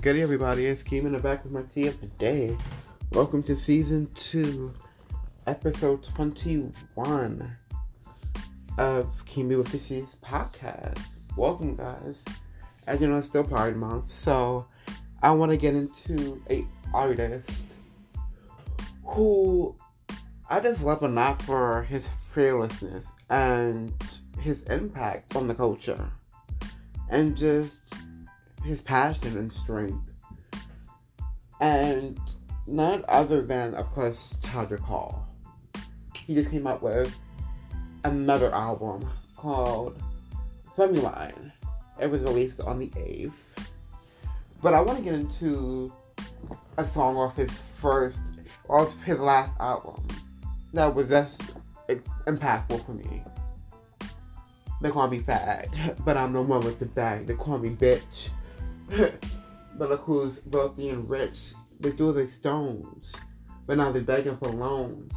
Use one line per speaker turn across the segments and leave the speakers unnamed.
good, everybody? It's Keem in the back with my tea of the day. Welcome to season two, episode 21 of Keem with Fishes podcast. Welcome, guys. As you know, it's still Pride Month, so I want to get into a artist who I just love a lot for his fearlessness and his impact on the culture, and just his passion and strength. And none other than, of course, Todrick Hall. He just came out with another album called Femuline. It was released on the 8th. But I want to get into a song off his first, off his last album that was just impactful for me. They call me fat, but I'm the one with the bag. They call me bitch. but look who's wealthy and rich. They threw the stones, but now they're begging for loans.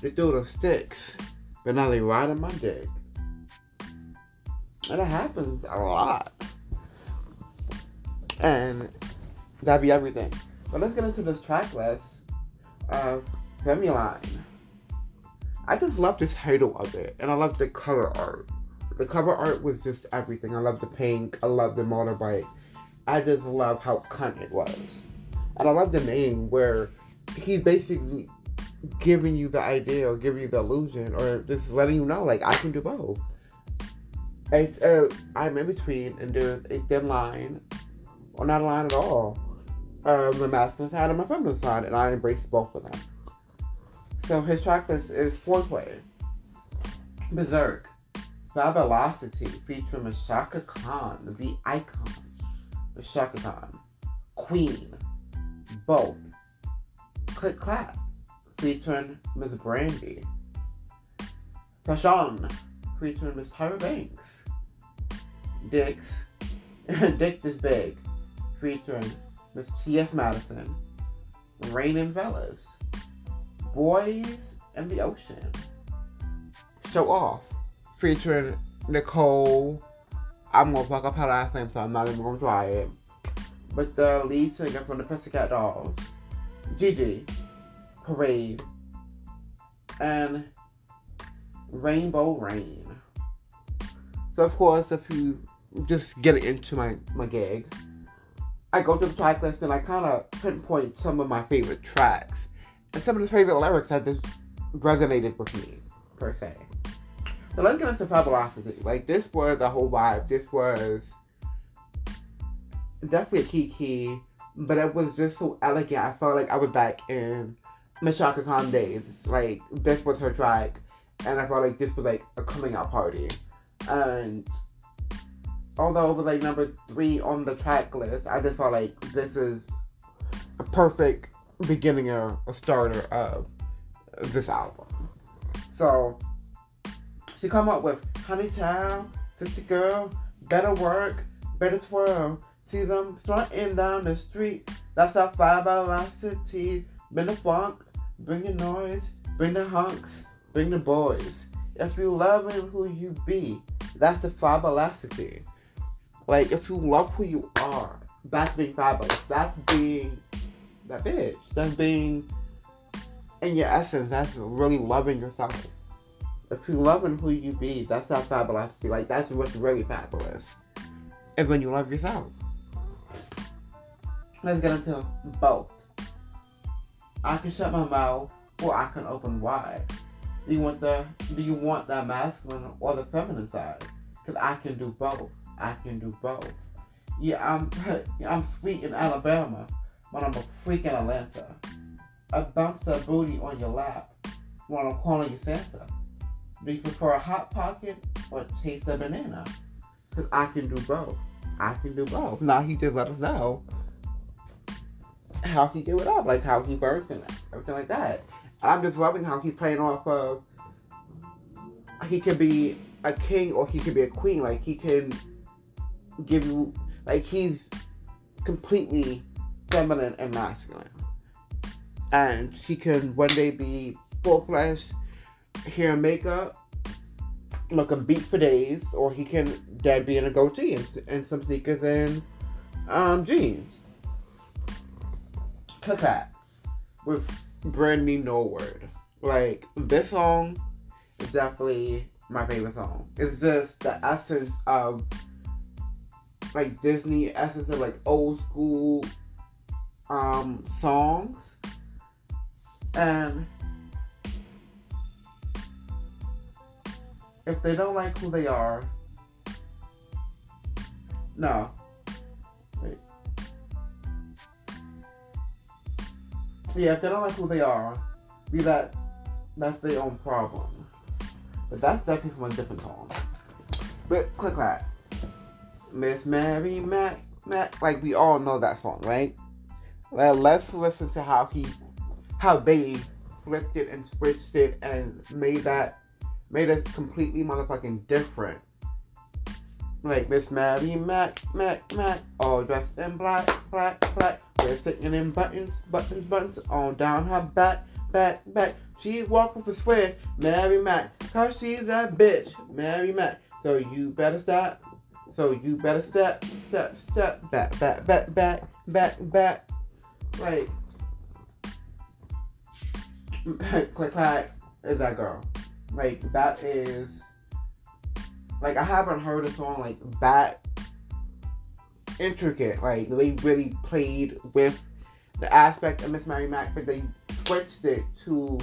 They threw the sticks, but now they riding my dick. And it happens a lot. And that'd be everything. But let's get into this track list of Femuline. I just love this title of it, and I love the cover art. The cover art was just everything. I love the pink. I love the motorbike. I just love how cunt it was. And I love the name where he's basically giving you the idea or giving you the illusion or just letting you know, like, I can do both. It's, uh, I'm in between and there's a thin line, or not a line at all, um, my masculine side and my feminine side, and I embrace both of them. So his track list is Foreplay, Berserk, Fabulosity featuring Miss Chaka Khan, the icon. Chaka Khan, Queen, both. Click Clack, featuring Miss Brandy. Fashion, featuring Miss Tyra Banks. Dick, Dick This Big, featuring Miss T.S. Madison. Raining Fellas. Boys and the Ocean. Show Off, featuring Nicole I'm gonna fuck up her last name, so I'm not even gonna try it. But the lead singer from the Pussycat Dolls, Gigi, Parade, and Rainbow Rain. So of course, if you just get into my my gig, I go to the track list and I kind of pinpoint some of my favorite tracks and some of the favorite lyrics that just resonated with me per se. So let's get into Fabulosity. Like this was the whole vibe. This was definitely a key key, but it was just so elegant. I felt like I was back in Miss Chaka Khan days. Like this was her track, and I felt like this was like a coming out party. And although it was like number three on the track list, I just felt like this is a perfect beginning or a starter of this album. So she come up with Honey Child, Sister Girl, Better Work, Better Twirl. See them strutting down the street. That's our five. Bring the funk, bring the noise, bring the hunks, bring the boys. If you loving who you be, that's the five. Like if you love who you are, that's being fabulous. That's being that bitch. That's being in your essence. That's really loving yourself if you loving who you be, that's not fabulous. Like that's what's really fabulous. And when you love yourself. Let's get into both. I can shut my mouth or I can open wide. Do you want the do you want that masculine or the feminine side? Cause I can do both. I can do both. Yeah, I'm I'm sweet in Alabama, but I'm a freak in Atlanta. I bounce a booty on your lap when I'm calling you Santa. Do you prefer a hot pocket or taste a banana? Because I can do both. I can do both. Now he just let us know how he do it up, like how he burns and everything like that. I'm just loving how he's playing off of he can be a king or he can be a queen. Like he can give you like he's completely feminine and masculine. And he can one day be full hair and makeup, looking beat for days, or he can dead be in a goatee and, and some sneakers and um, jeans. Click Clack with Brandy Norwood. Like this song is definitely my favorite song. It's just the essence of like Disney essence of like old school um songs. And if they don't like who they are, no. Wait. Yeah, if they don't like who they are, be that that's their own problem. But that's definitely from a different song. But click clack. Miss Mary Mac Mac like we all know that song, right? Well, let's listen to how he how they flipped it and switched it and made that made it completely motherfucking different. Like Miss Mary Mac Mac Mac, all dressed in black, black, black. We're sticking in buttons, buttons, buttons, on down her back, back, back. She walk with a swear, Mary Mac, cause she's that bitch, Mary Mac. So you better stop. So you better step, step, step, back, back, back, back, back, back. Like, click, clack, is that girl. Like, that is, like, I haven't heard a song like that intricate. Like, they really played with the aspect of Miss Mary Mac, but they switched it to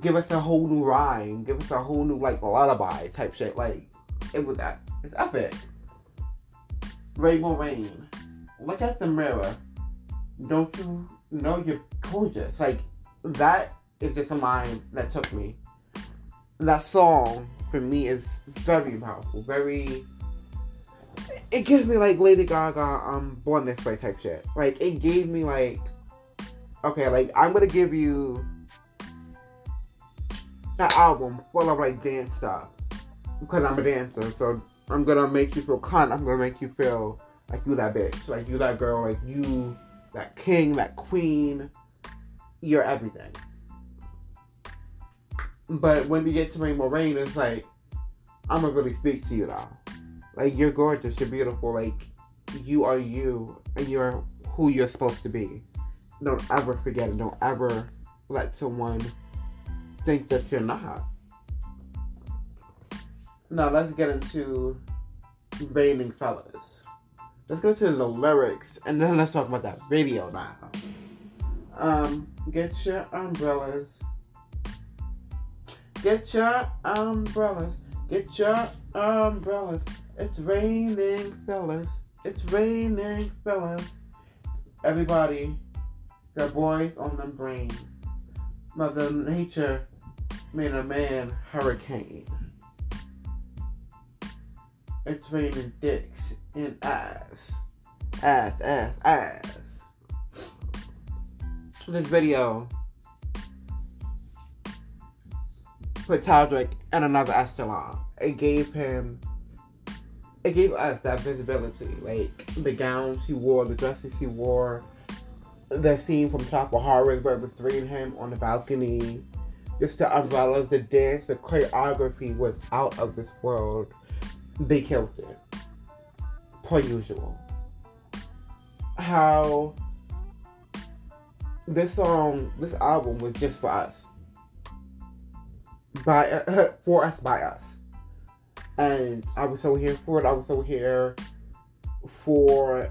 give us a whole new rhyme, give us a whole new like lullaby type shit. Like it was that it's epic. Rainbow Rain, look at the mirror. Don't you know you're gorgeous? Like that is just a line that took me. That song for me is very powerful, very. It gives me like Lady Gaga, um, Born This Way type shit. Like it gave me like, okay, like I'm gonna give you an album full of like dance stuff because I'm a dancer. So I'm gonna make you feel cunt. I'm gonna make you feel like you that bitch, like you that girl, like you that king, that queen. You're everything. But when we get to Rainbow Rain, it's like I'm gonna really speak to you now. Like you're gorgeous, you're beautiful, like you are you, and you're who you're supposed to be. Don't ever forget it. Don't ever let someone think that you're not. Now let's get into Raining Fellas. Let's go to the lyrics and then let's talk about that video now. Um, get your umbrellas. Get your umbrellas. Get your umbrellas. It's raining fellas. It's raining fellas. Everybody got boys on the brain. Mother Nature made a man hurricane. It's raining dicks and ass. Ass, ass, ass. This video put Todrick in another echelon. It gave him, it gave us that visibility. Like the gowns he wore, the dresses he wore, the scene from Tropical Horrors where it was three of him on the balcony just the umbrellas, the dance, the choreography was out of this world. They killed it. Per usual. How this song, this album was just for us. By uh, for us by us. And I was so here for it. I was so here for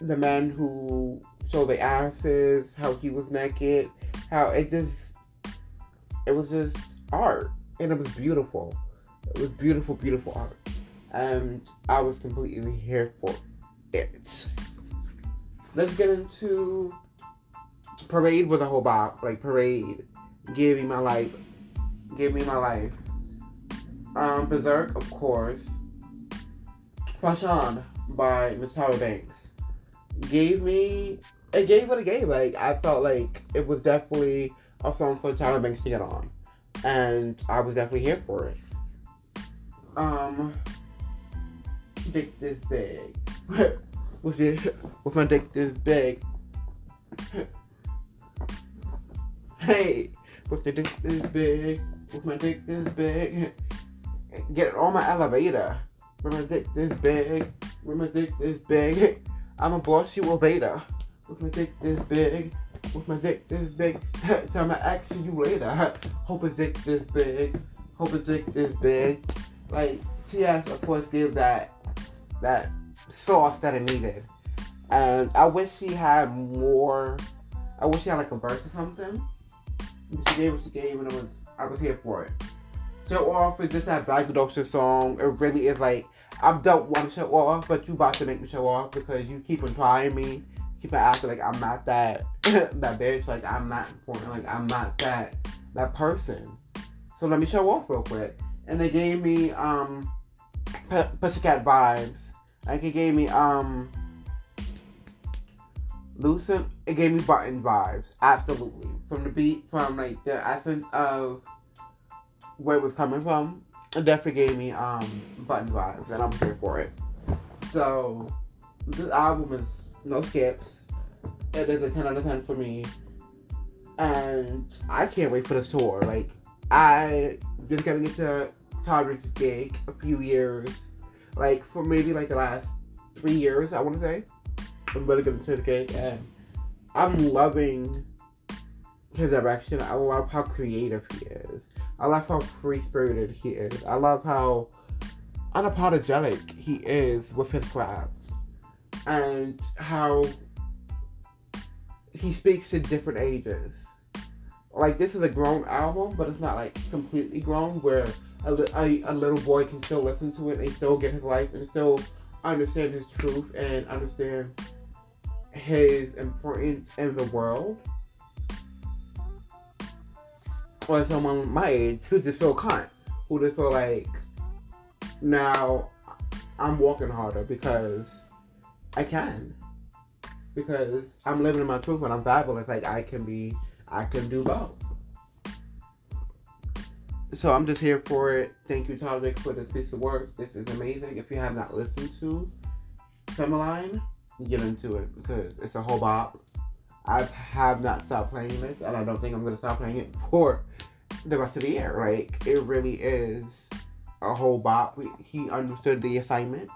the men who showed the asses, how he was naked, how it just it was just art, and it was beautiful. It was beautiful, beautiful art, and I was completely here for it. Let's get into Parade with a whole bop, like Parade. Give me my life. Give me my life. Um, Berserk, of course. Fashion by Miss Tyra Banks gave me it gave what it gave. Like I felt like it was definitely a song for Tyra Banks to get on. And I was definitely here for it. Um, dick this big. with, it, with my dick this big. hey, with the dick this big. With my dick this big. Get it on my elevator. With my dick this big. With my dick this big. I'm a boss, you a beta. With my dick this big. With my dick this big. Tell my ex see you later. Hope his dick this big. Hope his dick this big. Like TS of course gave that that sauce that it needed. And I wish she had more I wish she had like a verse or something. She gave what she gave and I was I was here for it. Show off is just that braggadocio song. It really is like I don't want to show off, but you about to make me show off because you keep on trying me, keep on acting like I'm not that that bitch, like I'm not important, like I'm not that that person. So let me show off real quick. And they gave me um P- Pussycat vibes. Like it gave me um Lucent. It gave me Button vibes. Absolutely. From the beat, from like the essence of where it was coming from, it definitely gave me um Button vibes, and I'm here for it. So this album is no skips. It is a 10 out of 10 for me. And I can't wait for this tour. Like, I just gotta get to Todrick's gig a few years. Like, for maybe like the last three years, I wanna say. I'm really getting to the gig and I'm loving his direction. I love how creative he is. I love how free spirited he is. I love how unapologetic he is with his craft. And how he speaks to different ages. Like this is a grown album, but it's not like completely grown where a, a, a little boy can still listen to it and still get his life and still understand his truth and understand his importance in the world. Or someone my age who just feel cunt, who just feel like now I'm walking harder because I can. Because I'm living in my truth and I'm fabulous. Like I can be I can do both. So I'm just here for it. Thank you, Todrick, for this piece of work. This is amazing. If you have not listened to Femuline, get into it because it's a whole bop. I have not stopped playing this, and I don't think I'm gonna stop playing it for the rest of the year. Like it really is a whole bop. He understood the assignment.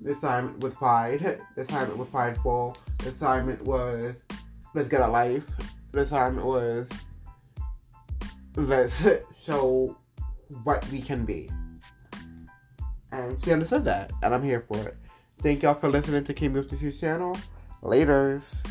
The assignment was Pride. The assignment was Prideful. The assignment was Let's Get a Life. The assignment was Let's show what we can be. And she understood that, and I'm here for it. Thank y'all for listening to Kim Music channel. Laters.